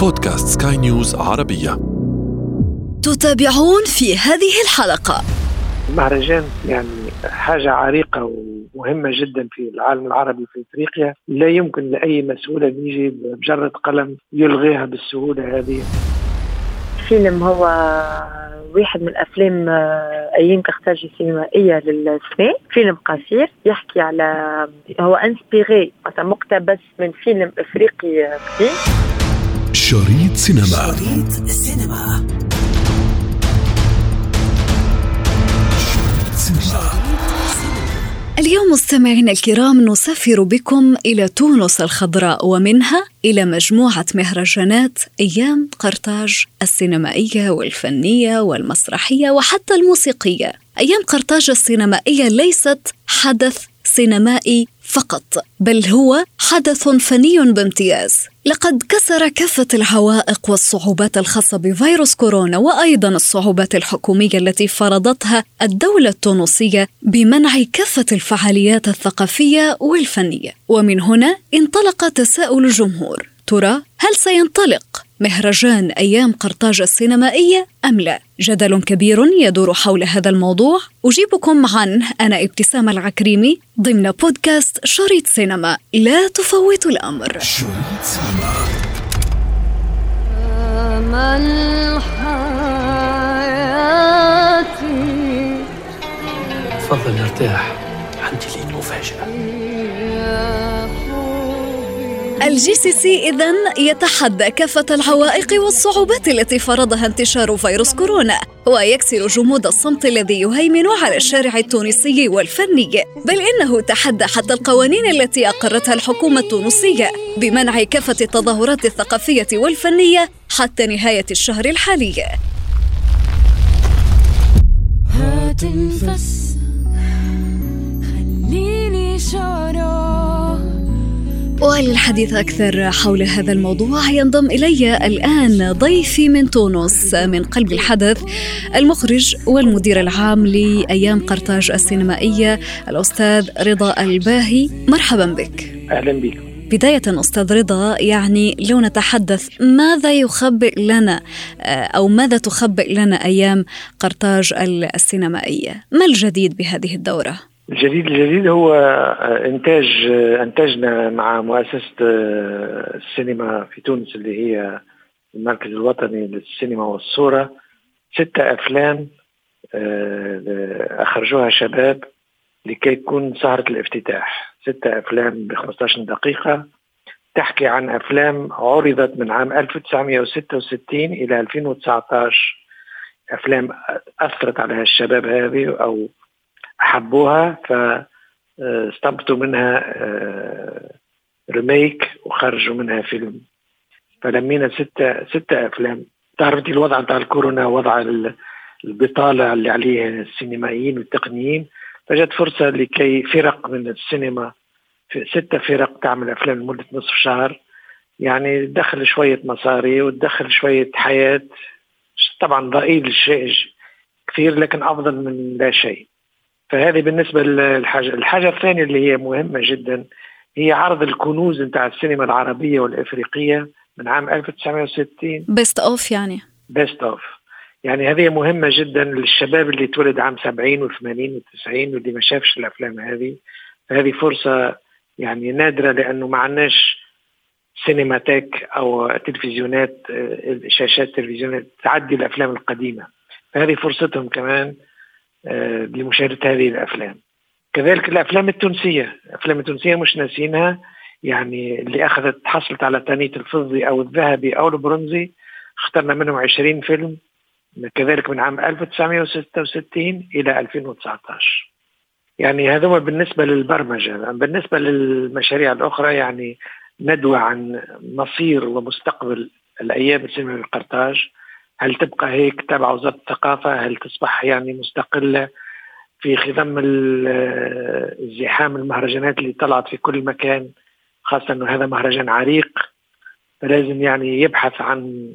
بودكاست سكاي نيوز عربية. تتابعون في هذه الحلقة. المهرجان يعني حاجة عريقة ومهمة جدا في العالم العربي في إفريقيا. لا يمكن لأي مسؤول أن يجي بجرة قلم يلغيها بالسهولة هذه. فيلم هو واحد من الافلام آه، أيام كارتاج السينمائيه للسنه فيلم قصير يحكي على هو inspiré مقتبس من فيلم إفريقي قديم شريط سينما. شريط السينما اليوم مستمعينا الكرام نسافر بكم إلى تونس الخضراء ومنها إلى مجموعة مهرجانات أيام قرطاج السينمائية والفنية والمسرحية وحتى الموسيقية. أيام قرطاج السينمائية ليست حدث سينمائي فقط بل هو حدث فني بامتياز. لقد كسر كافة العوائق والصعوبات الخاصة بفيروس كورونا وأيضا الصعوبات الحكومية التي فرضتها الدولة التونسية بمنع كافة الفعاليات الثقافية والفنية. ومن هنا انطلق تساؤل الجمهور. ترى هل سينطلق مهرجان أيام قرطاج السينمائية أم لا؟ جدل كبير يدور حول هذا الموضوع. أجيبكم عنه أنا ابتسام العكريمي ضمن بودكاست شريط سينما. لا تفوت الأمر. شريط سينما تفضل ارتاح. ال JCC إذا يتحدى كافة العوائق والصعوبات التي فرضها انتشار فيروس كورونا ويكسر جمود الصمت الذي يهيمن على الشارع التونسي والفني. بل إنه تحدى حتى القوانين التي أقرتها الحكومة التونسية بمنع كافة التظاهرات الثقافية والفنية حتى نهاية الشهر الحالي. هات انفس خليني شعره وللحديث أكثر حول هذا الموضوع ينضم إلي الآن ضيفي من تونس من قلب الحدث المخرج والمدير العام لأيام قرطاج السينمائية الأستاذ رضا الباهي. مرحبا بك. أهلا بكم بداية أستاذ رضا يعني لو نتحدث ماذا يخبئ لنا آه، أو ماذا تخبئ لنا أيام قرطاج السينمائية؟ ما الجديد بهذه الدورة؟ الجديد الجديد هو آه، إنتاج آه، انتجنا مع مؤسسة آه، السينما في تونس اللي هي المركز الوطني للسينما والصورة. ستة أفلام أخرجوها شباب لكي تكون سهرة الافتتاح. ستة أفلام ب 15 دقيقة تحكي عن أفلام عرضت من عام 1966 إلى 2019 أفلام أثرت على الشباب هذه أو حبوها فاستنبطوا منها آه، ريميك وخرجوا منها فيلم. فلمينا ستة ستة أفلام. تعرفتي الوضع بتاع الكورونا وضع ال- البطالة اللي عليه السينمائيين والتقنيين. فجت فرصة لكي فرق من السينما ستة فرق تعمل أفلام لمدة نصف شهر. يعني تدخل شوية مصاري وتدخل شوية حياة. طبعا ضئيل الشيء كثير لكن أفضل من لا شيء. فهذه بالنسبة للحاجة. الحاجة الثانية اللي هي مهمة جدا هي عرض الكنوز نتاع السينما العربية والإفريقية من عام 1960 best of يعني. best of يعني هذه مهمة جدا للشباب اللي تولد عام 70 و80 و90 واللي ما شافش الأفلام هذه. فهذه فرصة يعني نادرة لأنه ما عندناش سينماتيك أو تلفزيونات آه، شاشات تلفزيونات تعدي الأفلام القديمة. فهذه فرصتهم كمان آه، لمشاهدة هذه الأفلام. كذلك الأفلام التونسية. الأفلام التونسية مش ناسينها. يعني اللي أخذت حصلت على تانية الفضي أو الذهبي أو البرونزي. اخترنا منهم 20 فيلم. كذلك من عام 1966 إلى 2019 يعني هذا هو بالنسبة للبرمجة. بالنسبة للمشاريع الأخرى يعني ندوة عن مصير ومستقبل الأيام السينما بالقرطاج هل تبقى هيك تبع وزارة الثقافة؟ هل تصبح يعني مستقلة في خضم ال- الزحام المهرجانات اللي طلعت في كل مكان خاصة أنه هذا مهرجان عريق؟ فلازم يعني يبحث عن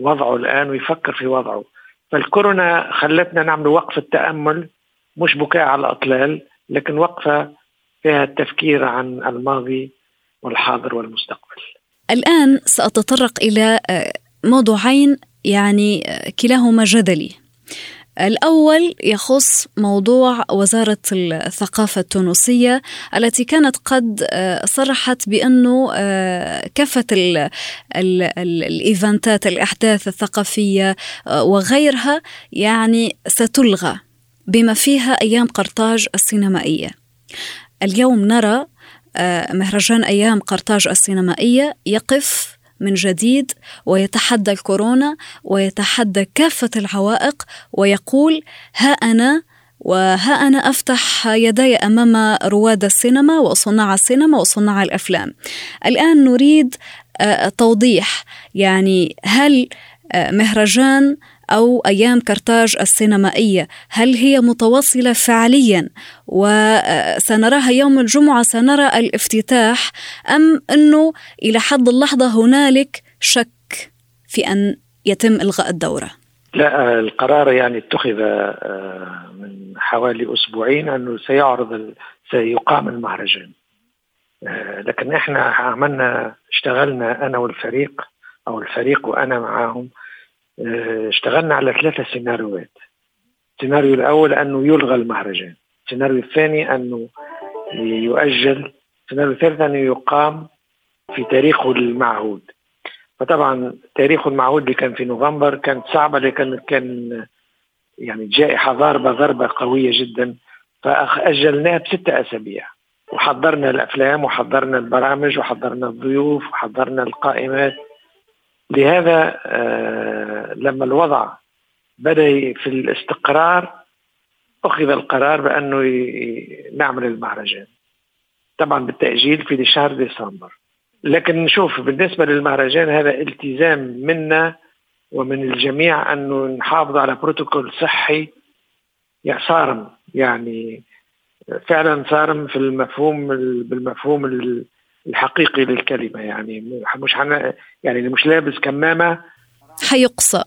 وضعه الآن ويفكر في وضعه. فالكورونا خلتنا نعمل وقفة تأمل مش بكاء على الأطلال لكن وقفة فيها التفكير عن الماضي والحاضر والمستقبل. الآن سأتطرق إلى آه، موضوعين يعني كلاهما جدلي. الأول يخص موضوع وزارة الثقافة التونسية التي كانت قد آه، صرحت بأنه آه، كافة ال- ال- ال- الإيفنتات الأحداث الثقافية آه، وغيرها يعني ستلغى بما فيها أيام قرطاج السينمائية. اليوم نرى مهرجان أيام قرطاج السينمائية يقف من جديد ويتحدى الكورونا ويتحدى كافة العوائق ويقول ها أنا وها أنا أفتح يدي أمام رواد السينما وصناع السينما وصناع الأفلام. الآن نريد آه، توضيح يعني هل آه، مهرجان أو أيام كرتاج السينمائية. هل هي متواصلة فعليا؟ وسنراها يوم الجمعة سنرى الافتتاح أم أنه إلى حد اللحظة هنالك شك في أن يتم إلغاء الدورة؟ لا القرار يعني اتخذ آه، من حوالي أسبوعين أنه سيعرض سيقام المهرجان. آه، لكن إحنا عملنا اشتغلنا أنا والفريق أو الفريق وأنا معاهم اشتغلنا على ثلاثة سيناريوهات. السيناريو الأول أنه يلغى المهرجان. السيناريو الثاني أنه يؤجل. السيناريو الثالث أنه يقام في تاريخه المعهود. فطبعا تاريخه المعهود اللي كان في نوفمبر كانت صعبة لكن كان يعني الجائحه ضاربة ضربة قوية جدا. فأجلناها بستة أسابيع. وحضرنا الأفلام وحضرنا البرامج وحضرنا الضيوف وحضرنا القائمات. لهذا آه لما الوضع بدأ في الاستقرار أخذ القرار بأنه نعمل المهرجان طبعا بالتأجيل في شهر ديسمبر. لكن نشوف بالنسبة للمهرجان هذا التزام منا ومن الجميع أنه نحافظ على بروتوكول صحي. صارم يعني فعلا صارم في المفهوم بالمفهوم الحقيقي للكلمة يعني مش حن يعني اللي مش لابس كمامة حيقصى.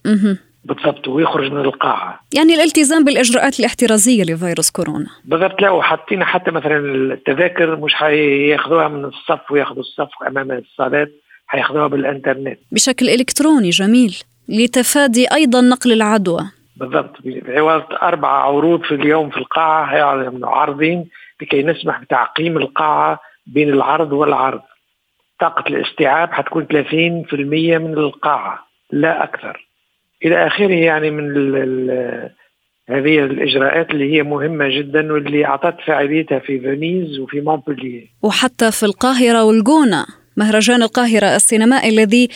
بالضبط ويخرج من القاعة. يعني الالتزام بالإجراءات الاحترازية لفيروس كورونا. بالضبط لا وحاطين حتى مثلا التذاكر مش حياخذوها من الصف وياخذوا الصف أمام الصالات حياخذوها بالإنترنت. بشكل إلكتروني جميل. لتفادي أيضا نقل العدوى. بالضبط بعوض أربع عروض في اليوم في القاعة هيعملوا عارضين لكي نسمح بتعقيم القاعة بين العرض والعرض. طاقة الاستيعاب حتكون 30% من القاعة لا أكثر. إلى آخره يعني من ال ال هذه الإجراءات اللي هي مهمة جدا واللي أعطت فاعليتها في فينيز وفي مونبلييه وحتى في القاهرة والجونة. مهرجان القاهرة السينمائي الذي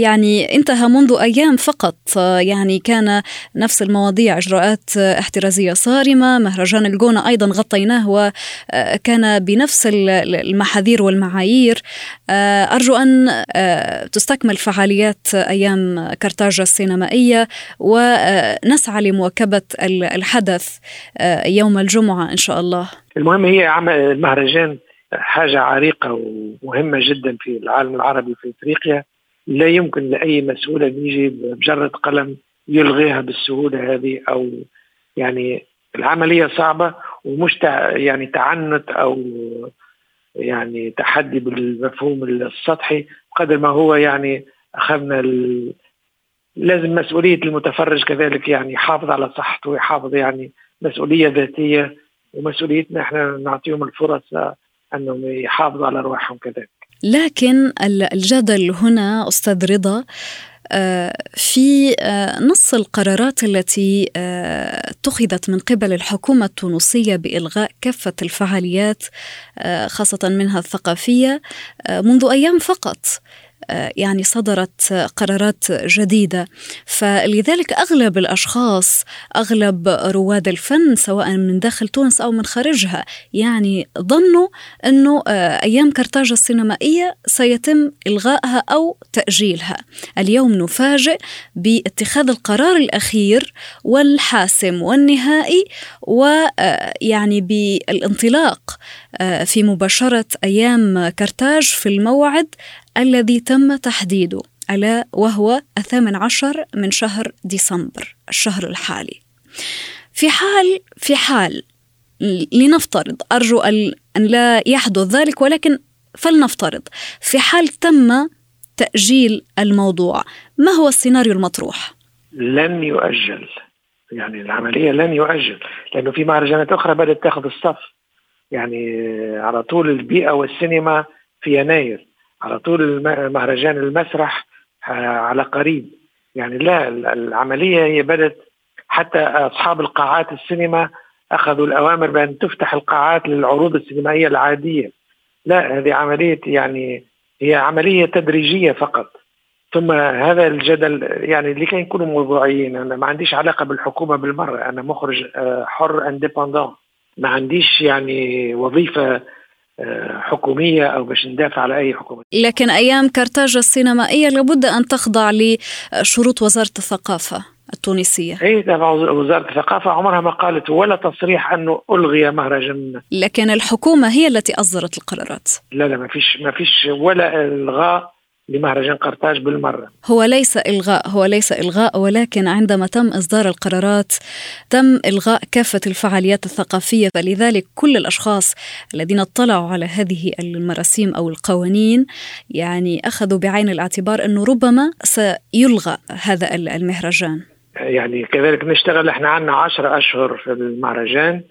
يعني انتهى منذ أيام فقط. يعني كان نفس المواضيع إجراءات احترازية صارمة مهرجان الجونة أيضا غطيناه وكان بنفس المحاذير والمعايير. أرجو أن تستكمل فعاليات أيام كرتاج السينمائية ونسعى لمواكبة الحدث يوم الجمعة إن شاء الله. المهم هي عمل المهرجان حاجة عريقة ومهمة جدا في العالم العربي في إفريقيا لا يمكن لأي مسؤول أن يجي بمجرد قلم يلغيها بالسهولة هذه أو يعني العملية صعبة ومش يعني تعنت أو يعني تحدي بالمفهوم السطحي قدر ما هو يعني أخذنا. لازم مسؤولية المتفرج كذلك يعني يحافظ على صحته ويحافظ يعني مسؤولية ذاتية ومسؤوليتنا إحنا نعطيهم الفرص أنهم يحافظوا على ارواحهم كذلك. لكن الجدل هنا أستاذ رضا في نص القرارات التي اتخذت من قبل الحكومة التونسية بإلغاء كافة الفعاليات خاصة منها الثقافية منذ أيام فقط. يعني صدرت قرارات جديدة. فلذلك أغلب الأشخاص أغلب رواد الفن سواء من داخل تونس أو من خارجها يعني ظنوا أنه أيام كرتاج السينمائية سيتم إلغائها أو تأجيلها. اليوم نفاجئ باتخاذ القرار الأخير والحاسم والنهائي ويعني بالانطلاق في مباشرة أيام كرتاج في الموعد الذي تم تحديده ألا وهو الثامن عشر من شهر ديسمبر الشهر الحالي. في حال في حال لنفترض أرجو أن لا يحدث ذلك ولكن فلنفترض. في حال تم تأجيل الموضوع ما هو السيناريو المطروح؟ لن يؤجل. يعني العملية لن يؤجل لأنه في مهرجانات أخرى بدأت تاخذ الصف. يعني على طول البيئة والسينما في يناير. على طول مهرجان المسرح آه، على قريب. يعني لا ال- العملية هي بدأت حتى أصحاب القاعات السينما أخذوا الأوامر بأن تفتح القاعات للعروض السينمائية العادية. لا هذه عملية يعني هي عملية تدريجية فقط. ثم هذا الجدل يعني لكي نكونوا موضوعيين أنا ما عنديش علاقة بالحكومة بالمرة أنا مخرج آه، حر اندبندون ما عنديش يعني وظيفة حكومية أو باش ندافع على أي حكومة. لكن أيام كرتاج السينمائية لابد أن تخضع لشروط وزارة الثقافة التونسية. اي تبع وزارة الثقافة عمرها ما قالت ولا تصريح انه ألغي مهرجان لكن الحكومة هي التي أصدرت القرارات. لا لا ما فيش ما فيش ولا إلغاء لمهرجان قرطاج بالمرة. هو ليس إلغاء هو ليس إلغاء ولكن عندما تم إصدار القرارات تم إلغاء كافة الفعاليات الثقافية. فلذلك كل الأشخاص الذين اطلعوا على هذه المراسيم أو القوانين يعني أخذوا بعين الاعتبار أنه ربما سيلغى هذا المهرجان. يعني كذلك نشتغل إحنا عندنا عشرة أشهر في المهرجان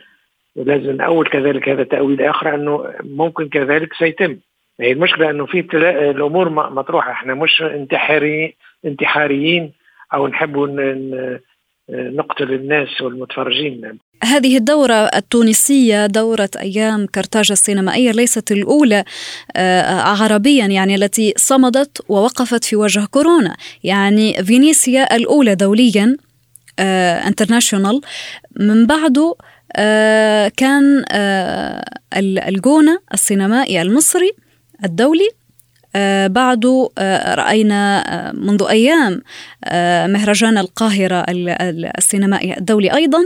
ولازم نأول كذلك هذا تأويل آخر أنه ممكن كذلك سيتم. هي المشكلة أنه في تلا- الأمور م- مطروحة. إحنا مش انتحاري انتحاريين أو نحب نقتل الناس والمتفرجين. هذه الدورة التونسية دورة أيام كرتاج السينمائية ليست الأولى آه، عربيا يعني التي صمدت ووقفت في وجه كورونا. يعني فينيسيا الأولى دوليا انترناشونال من بعده آه، كان آه، ال- الجونة السينمائي المصري الدولي. آه، بعده آه، رأينا آه، منذ أيام مهرجان القاهرة ال- ال- السينمائي الدولي أيضا.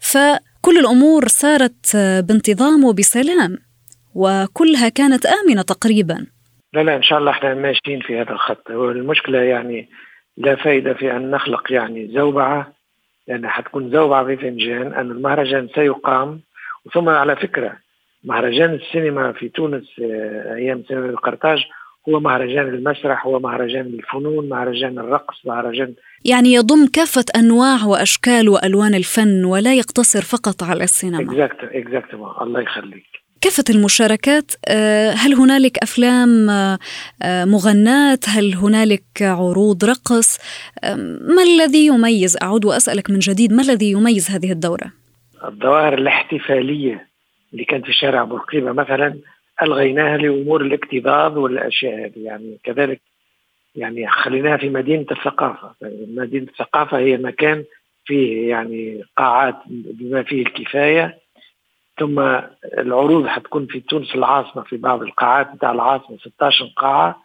فكل الأمور سارت بانتظام وبسلام وكلها كانت آمنة تقريبا. لا لا إن شاء الله إحنا ماشيين في هذا الخط. والمشكلة يعني لا فائدة في أن نخلق يعني زوبعة لأنها حتكون زوبعة في فنجان أن المهرجان سيقام. ثم على فكرة مهرجان السينما في تونس آه، أيام سينما القرطاج هو مهرجان المسرح هو مهرجان الفنون مهرجان الرقص مهرجان يعني يضم كافة أنواع وأشكال وألوان الفن ولا يقتصر فقط على السينما. exact exactement الله يخليك. كافة المشاركات آه، هل هنالك أفلام آه، مغناة هل هنالك عروض رقص؟ ما الذي يميز؟ أعود وأسألك من جديد ما الذي يميز هذه الدورة؟ الظواهر الاحتفالية. اللي كانت في شارع بورقيبة مثلا ألغيناها لأمور الاكتظاظ والأشياء هذه. يعني كذلك يعني خليناها في مدينة الثقافة. مدينة الثقافة هي مكان فيه يعني قاعات بما فيه الكفاية. ثم العروض حتكون في تونس العاصمة في بعض القاعات بتاع العاصمة 16 قاعة.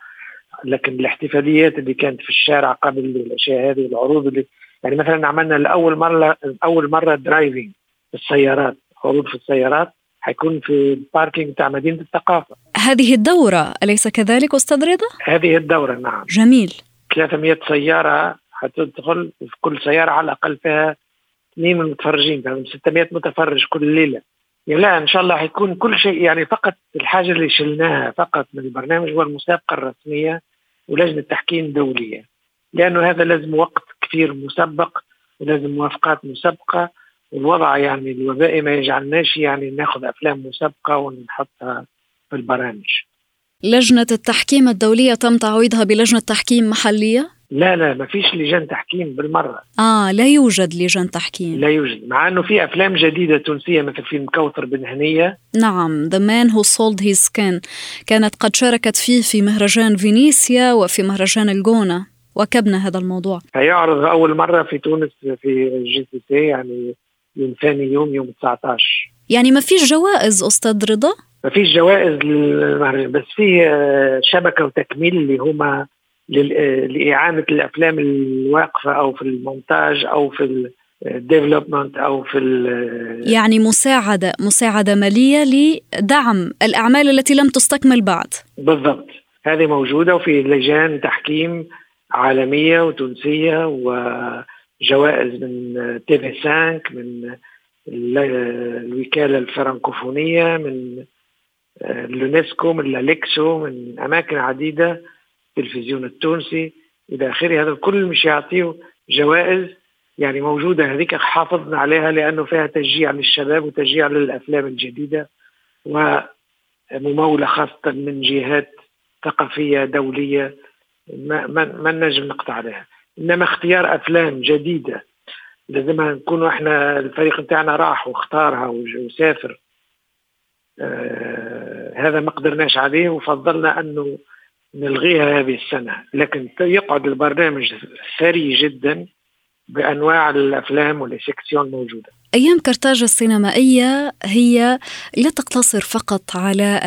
لكن الاحتفاليات اللي كانت في الشارع قبل الأشياء هذه العروض اللي يعني مثلا عملنا لأول مرة أول مرة drive-in السيارات عروض في السيارات. حيكون في ال parking بتاع مدينة الثقافة. هذه الدورة أليس كذلك أستاذ رضا؟ هذه الدورة نعم. جميل. 300 سيارة حتدخل في كل سيارة على الأقل فيها اثنين من المتفرجين يعني 600 متفرج كل ليلة. يعني لا إن شاء الله حيكون كل شيء يعني فقط الحاجة اللي شلناها فقط من البرنامج هو المسابقة الرسمية ولجنة تحكيم دولية. لأنه هذا لازم وقت كثير مسبق ولازم موافقات مسبقة والوضع يعني الوبائي ما يجعلناش يعني ناخذ أفلام مسبقة ونحطها في البرامج. لجنة التحكيم الدولية تم تعويضها بلجنة تحكيم محلية؟ لا لا ما فيش لجان تحكيم بالمرة. آه لا يوجد لجان تحكيم. لا يوجد مع أنه في أفلام جديدة تونسية مثل فيلم كوثر بن هنية. نعم The Man Who Sold His Skin. كانت قد شاركت فيه في مهرجان فينيسيا وفي مهرجان الجونة. وكبنا هذا الموضوع. هيعرض أول مرة في تونس في JCC يعني يوم ثاني يوم يوم 19 يعني ما فيش جوائز أستاذ رضا؟ ما فيش جوائز للمهرجان بس في آه، شبكة وتكميل اللي هما آه، لإعانة الأفلام الواقفة أو في المونتاج أو في ال development أو في ال- يعني مساعدة مساعدة مالية لدعم الأعمال التي لم تستكمل بعد. بالضبط. هذه موجودة وفي لجان تحكيم عالمية وتونسية وجوائز من TV5 من ال- الوكالة الفرنكوفونية من آه، اليونسكو من الأليكسو من أماكن عديدة التلفزيون التونسي إلى آخره. هذا الكل مش يعطيه جوائز يعني موجودة. هذيك حافظنا عليها لأنه فيها تشجيع للشباب وتشجيع للأفلام الجديدة وممولة خاصة من جهات ثقافية دولية. ما, ما, ما نجم نقطع عليها. إنما اختيار أفلام جديدة. لازم نكونوا إحنا الفريق بتاعنا راح واختارها وسافر. آه هذا ما قدرناش عليه وفضلنا أنه نلغيها هذه السنة. لكن يقعد البرنامج ثري جدا بأنواع الأفلام والسكسيون موجودة. أيام كرتاج السينمائية هي لا تقتصر فقط على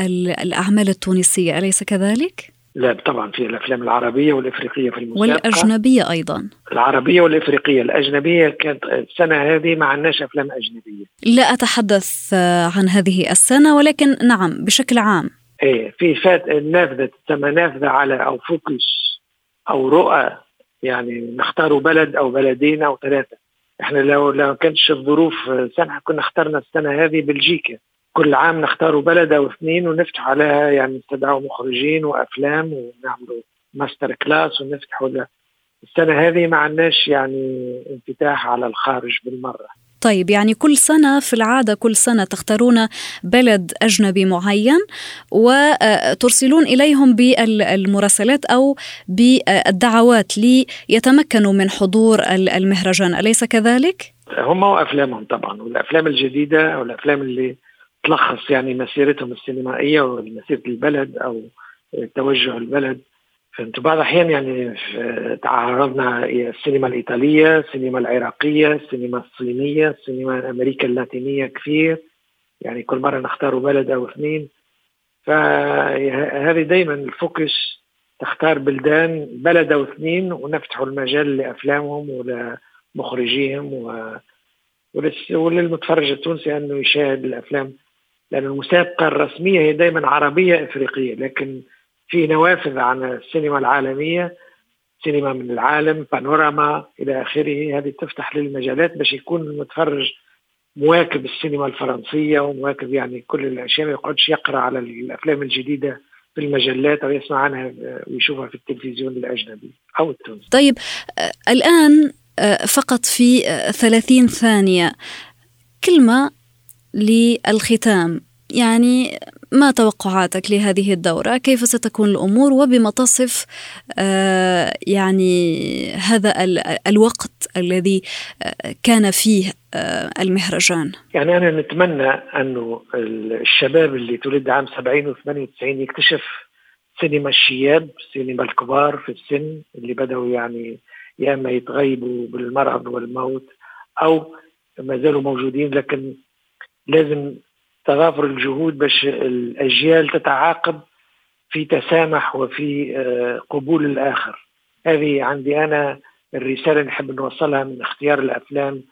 الأعمال التونسية أليس كذلك؟ لا طبعا في الأفلام العربية والإفريقية في المسابقه والأجنبية أيضا. العربية والإفريقية. الأجنبية كانت السنة هذه ما عندناش أفلام أجنبية. لا أتحدث عن هذه السنة ولكن نعم بشكل عام. إيه في فات نافذه تسمى نافذة على أو focus أو رؤى يعني نختار بلد أو بلدين أو ثلاثة. إحنا لو لو كانتش الظروف سامحة كنا اخترنا السنة هذه بلجيكا. كل عام نختاروا بلد أو اثنين ونفتح عليها يعني نستدعوا مخرجين وأفلام ونعملوا master class ونفتحوا السنة هذه ما عندناش يعني انفتاح على الخارج بالمرة طيب يعني كل سنة في العادة كل سنة تختارون بلد أجنبي معين وترسلون إليهم بالمراسلات أو بالدعوات ليتمكنوا من حضور المهرجان أليس كذلك؟ هم وأفلامهم طبعا والأفلام الجديدة والأفلام اللي تلخص يعني مسيرتهم السينمائية ومسيرة البلد أو توجه البلد. فانتم بعض الأحيان يعني تعرضنا السينما الإيطالية، السينما العراقية، السينما الصينية، السينما الامريكا اللاتينية كثير. يعني كل مرة نختار بلد أو اثنين. فهذه دائما الفوكس تختار بلدان بلد أو اثنين ونفتحوا المجال لأفلامهم ولمخرجيهم و وللمتفرج التونسي أنه يشاهد الأفلام لأن المسابقة الرسمية هي دائما عربية إفريقية لكن في نوافذ عن السينما العالمية سينما من العالم بانوراما إلى آخره هذه تفتح للمجالات باش يكون المتفرج مواكب السينما الفرنسية ومواكب يعني كل الأشياء ما يقعدش يقرأ على الأفلام الجديدة في المجلات أو يسمع عنها ويشوفها في التلفزيون الأجنبي أو التونسي. طيب الآن فقط في 30 ثانية كلمة للختام. يعني ما توقعاتك لهذه الدورة؟ كيف ستكون الأمور؟ وبما تصف آه يعني هذا الوقت الذي آه كان فيه آه المهرجان. يعني أنا نتمنى أنه الشباب اللي تولد عام 70 و 98 يكتشف سينما الشياب سينما الكبار في السن اللي بدأوا يعني يا إما يتغيبوا بالمرض والموت أو ما زالوا موجودين لكن لازم تضافر الجهود باش الأجيال تتعاقب في تسامح وفي قبول الآخر هذه عندي أنا الرسالة اللي نحب نوصلها من اختيار الأفلام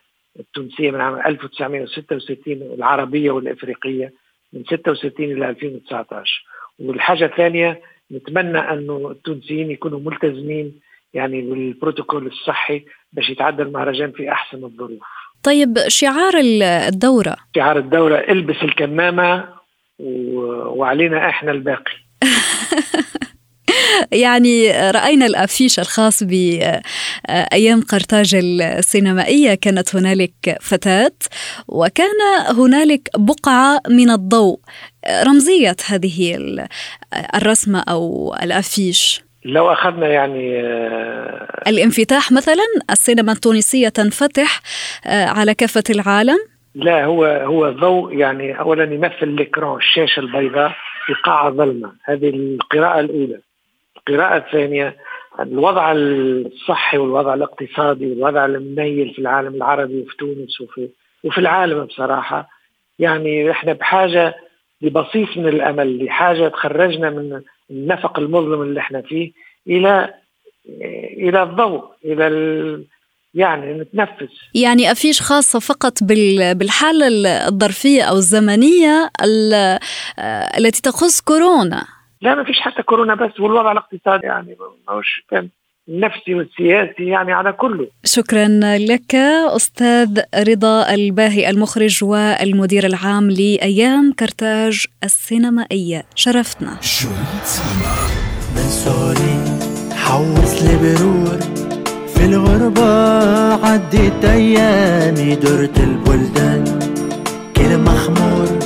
التونسية من عام 1966 العربيه والإفريقية من 66 إلى 2019 والحاجة الثانية نتمنى انه التونسيين يكونوا ملتزمين يعني بالبروتوكول الصحي باش يتعدى المهرجان في أحسن الظروف. طيب شعار الدورة. شعار الدورة البس الكمامة و... وعلينا إحنا الباقي. يعني رأينا الأفيش الخاص بأيام قرطاج السينمائية. كانت هنالك فتاة وكان هنالك بقعة من الضوء. رمزية هذه الرسمة أو الأفيش. لو أخذنا يعني الانفتاح مثلا السينما التونسية تنفتح على كافة العالم؟ لا هو هو ضوء يعني اولا يمثل الاكران الشاشة البيضاء في قاعه ظلمة. هذه القراءة الأولى. القراءة الثانية الوضع الصحي والوضع الاقتصادي والوضع المنيل في العالم العربي وفي تونس وفي وفي العالم بصراحة. يعني إحنا بحاجة لبصيص من الأمل لحاجة تخرجنا من النفق المظلم اللي إحنا فيه إلى إلى الضوء إلى ال... يعني نتنفس. يعني أفيش خاصة فقط بالحالة الظرفية أو الزمنية التي تخص كورونا؟ لا ما فيش حتى كورونا بس والوضع الاقتصادي يعني ما هوش كان النفسي والسياسي يعني على كله. شكرا لك أستاذ رضا الباهي المخرج والمدير العام لأيام كرتاج السينمائية. شرفتنا. شريط سينما من صغري حوس لبرور. في الغربة عديت أيامي درت البلدان. كل مخمور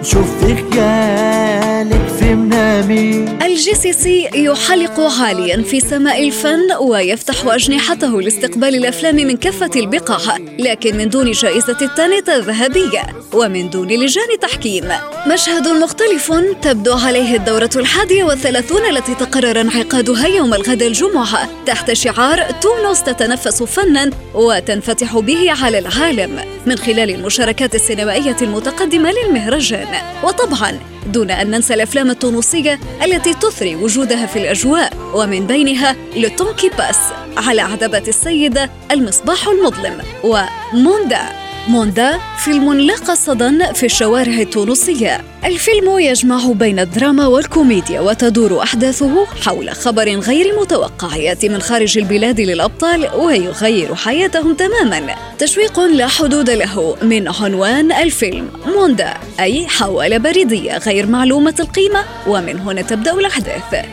نشوف في خيالك منامي. ال JCC يحلق عاليا في سماء الفن ويفتح أجنحته لاستقبال الأفلام من كافة البقاع لكن من دون جائزة التانيت الذهبية ومن دون لجان تحكيم. مشهد مختلف تبدو عليه الدورة الحادية والثلاثون التي تقرر انعقادها يوم الغد الجمعة تحت شعار تونس تتنفس فنا وتنفتح به على العالم من خلال المشاركات السينمائية المتقدمة للمهرجان. وطبعا دون أن ننسى الأفلام التونسية التي تثري وجودها في الأجواء ومن بينها لتونكي باس على عتبة السيدة المصباح المظلم وموندا موندا فيلم لاقى صدى في الشوارع التونسية. الفيلم يجمع بين الدراما والكوميديا وتدور أحداثه حول خبر غير متوقع يأتي من خارج البلاد للأبطال ويغير حياتهم تماما. تشويق لا حدود له من عنوان الفيلم. موندا أي حوالة بريدية غير معلومة القيمة ومن هنا تبدأ الأحداث.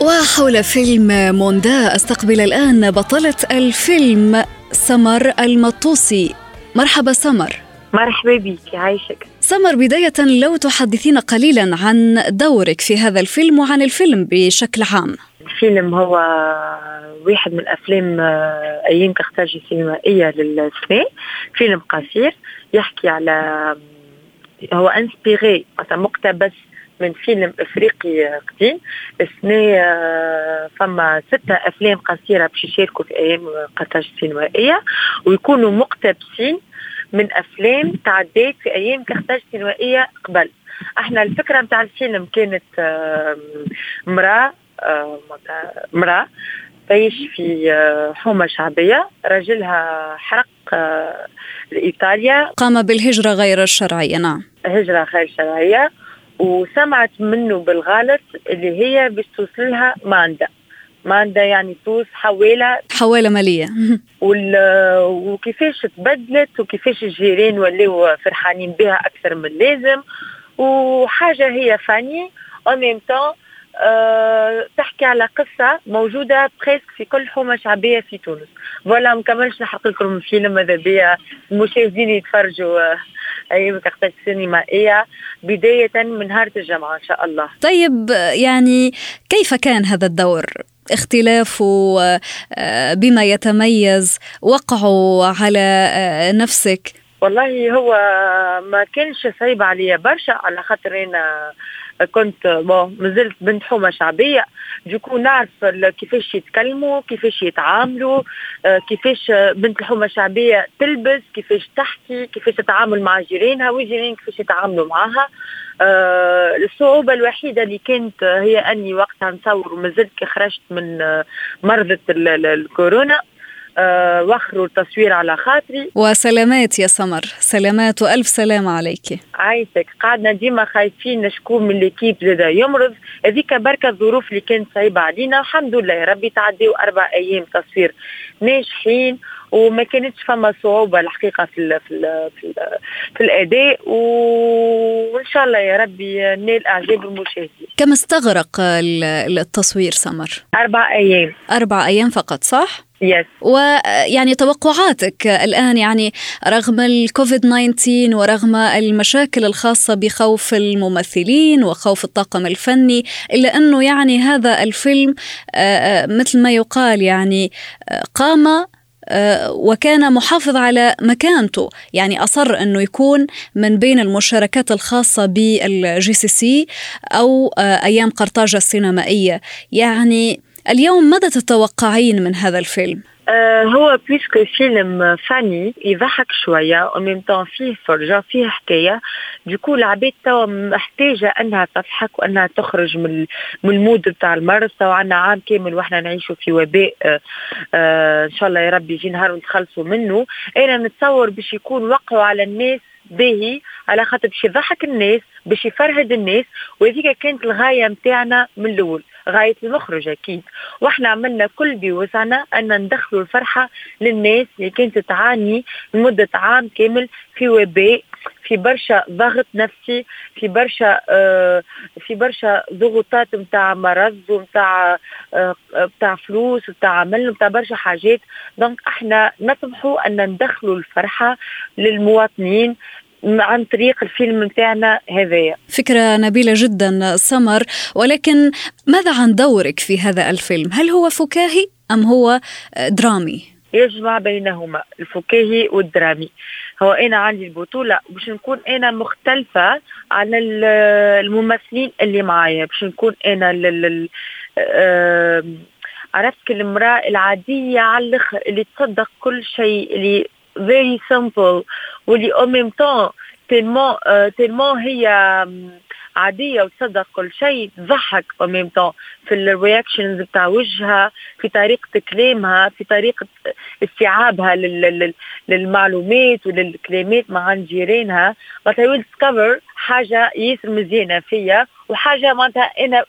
وحول فيلم موندا أستقبل الآن بطلة الفيلم سمر المطوسي. مرحبا سمر. مرحبا بك يعيشك سمر بداية لو تحدثينا قليلا عن دورك في هذا الفيلم وعن الفيلم بشكل عام. الفيلم هو واحد من افلام آه، أيام قرطاج السينمائية للسنه فيلم قصير يحكي على هو inspiré مثلا مقتبس من فيلم إفريقي قديم السنة آه، فما ستة أفلام قصيرة باش يشاركوا في أيام قرطاج السينمائيه ويكونوا مقتبسين من أفلام تعدات في أيام كختاج السينمائيه قبل. إحنا الفكرة نتاع الفيلم كانت آه، امراه آه، امراه تعيش في آه، حومة شعبية رجلها حرق آه، لإيطاليا. قام بالهجرة غير الشرعية نعم. هجرة غير شرعية. وسمعت منه بالغلط اللي هي باش توصلها ماندا. mandat يعني توس حوالة حوالة مالية. وكيفاش تبدلت وكيفاش الجيران ولاو فرحانين بها أكثر من اللازم وحاجة هي funny. en même temps تحكي على قصة موجودة presque في كل حومة شعبية في تونس. voilà مكملش نحكي لكم الفيلم ماذا بيا. المشاهدين يتفرجوا آه، أيام تختار السينمائية. بداية من نهار الجمعة إن شاء الله. طيب يعني كيف كان هذا الدور؟ اختلافه آه، بما يتميز وقعه على آه، نفسك؟ والله هو ما كانش صعيب عليا برشا على خاطر أنا كنت بون مازلت بنت حومة شعبية. دوكو نعرف كيفاش يتكلموا كيفاش يتعاملوا آه، كيفاش بنت الحومة الشعبية تلبس كيفاش تحكي كيفاش تتعامل مع جيرانها والجيران كيفاش يتعاملوا معاها. آه، الصعوبة الوحيدة اللي كانت هي أني وقتها نصور ومازلت خرجت من آه، ال- الكورونا. آه، وخروا التصوير على خاطري. وسلامات يا سمر. سلامات وألف سلامة عليك. عايشك. قعدنا ديما خايفين شكون من ليكيب زادا يمرض. هذيك بركة الظروف اللي كانت صعيبة علينا. الحمد لله يا ربي تعديوا أربع أيام تصوير ناجحين وما كانتش فما صعوبة الحقيقة في ال في ال في, ال في الأداء. و- وإن شاء الله يا ربي نال إعجاب المشاهدين. كم استغرق ال- التصوير سمر؟ أربع أيام. أربع أيام فقط صح؟ يس ويعني توقعاتك الآن يعني رغم الكوفيد 19 ورغم المشاكل الخاصة بخوف الممثلين وخوف الطاقم الفني إلا أنه يعني هذا الفيلم آه، آه، مثل ما يقال يعني آه، قام آه، وكان محافظ على مكانته. يعني أصر أنه يكون من بين المشاركات الخاصة بال JCC أو آه، أيام قرطاجة السينمائية. يعني اليوم ماذا تتوقعين من هذا الفيلم؟ آه هو puisque فيلم funny يضحك شوية و même temps فيه فرجة فيه حكاية du coup العباد توا محتاجة أنها تضحك وأنها تخرج من من ال mood بتاع المرض توا عنا عام كامل وإحنا نعيشوا في وباء. آه آه إن شاء الله يا رب يجي نهار ونتخلصوا منه. أنا نتصور باش يكون وقعوا على الناس باهي على خاطر باش يضحك الناس باش يفرهد الناس وهذيك كانت الغاية نتاعنا من الأول غاية المخرج أكيد. وإحنا عملنا كل بوسعنا أن ندخلوا الفرحة للناس اللي كانت تعاني لمدة عام كامل في وباء في برشا ضغط نفسي في برشا آه في برشا ضغوطات نتاع مرض ونتاع آه بتاع فلوس وبتاع عمل وبتاع برشا حاجات. donc إحنا نطمحوا أن ندخلوا الفرحة للمواطنين عن طريق الفيلم نتاعنا هذايا. فكرة نبيلة جدا سمر. ولكن ماذا عن دورك في هذا الفيلم؟ هل هو فكاهي أم هو درامي؟ يجمع بينهما الفكاهي والدرامي. هو أنا عندي البطوله باش نكون أنا مختلفة عن الممثلين اللي معايا. باش نكون أنا لل آه عرفت المرأة العادية على الآخر اللي تصدق كل شيء اللي very simple واللي au même temps tellement tellement هي عادية وتصدق كل شيء تضحك au même temps في ال reactions بتاع وجهها في طريقة كلامها في طريقة استيعابها للمعلومات وللكلمات مع جيرانها. معناتها will discover حاجة ياسر مزيانة فيا وحاجة معناتها أنا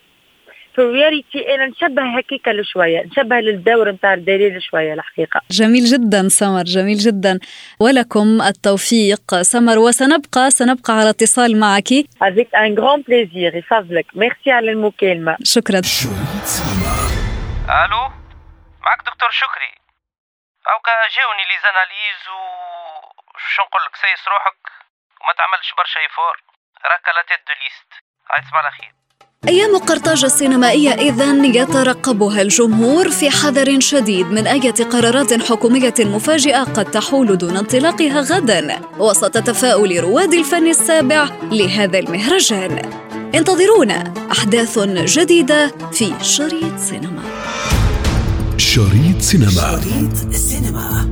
في الرياليتي أنا نشبه هكيكا شوية نشبه للدور نتاع الدليل شوية الحقيقة. جميل جدا سمر جميل جدا. ولكم التوفيق. سمر وسنبقى سنبقى على اتصال معك. افيك ان غران بليزير يفضلك ميرسي على المكالمة. شكرا. ألو؟ معك دكتور شكري. أو جاوني لي زاناليز و شو نقول لك سيس روحك. وما تعملش برشا ايفور راك la tête de liste هاي تصبح على خير أيام قرطاج السينمائية إذن يترقبها الجمهور في حذر شديد من أية قرارات حكومية مفاجئة قد تحول دون انطلاقها غدا وسط تفاؤل رواد الفن السابع لهذا المهرجان. انتظرونا أحداث جديدة في شريط سينما. شريط سينما. شريط السينما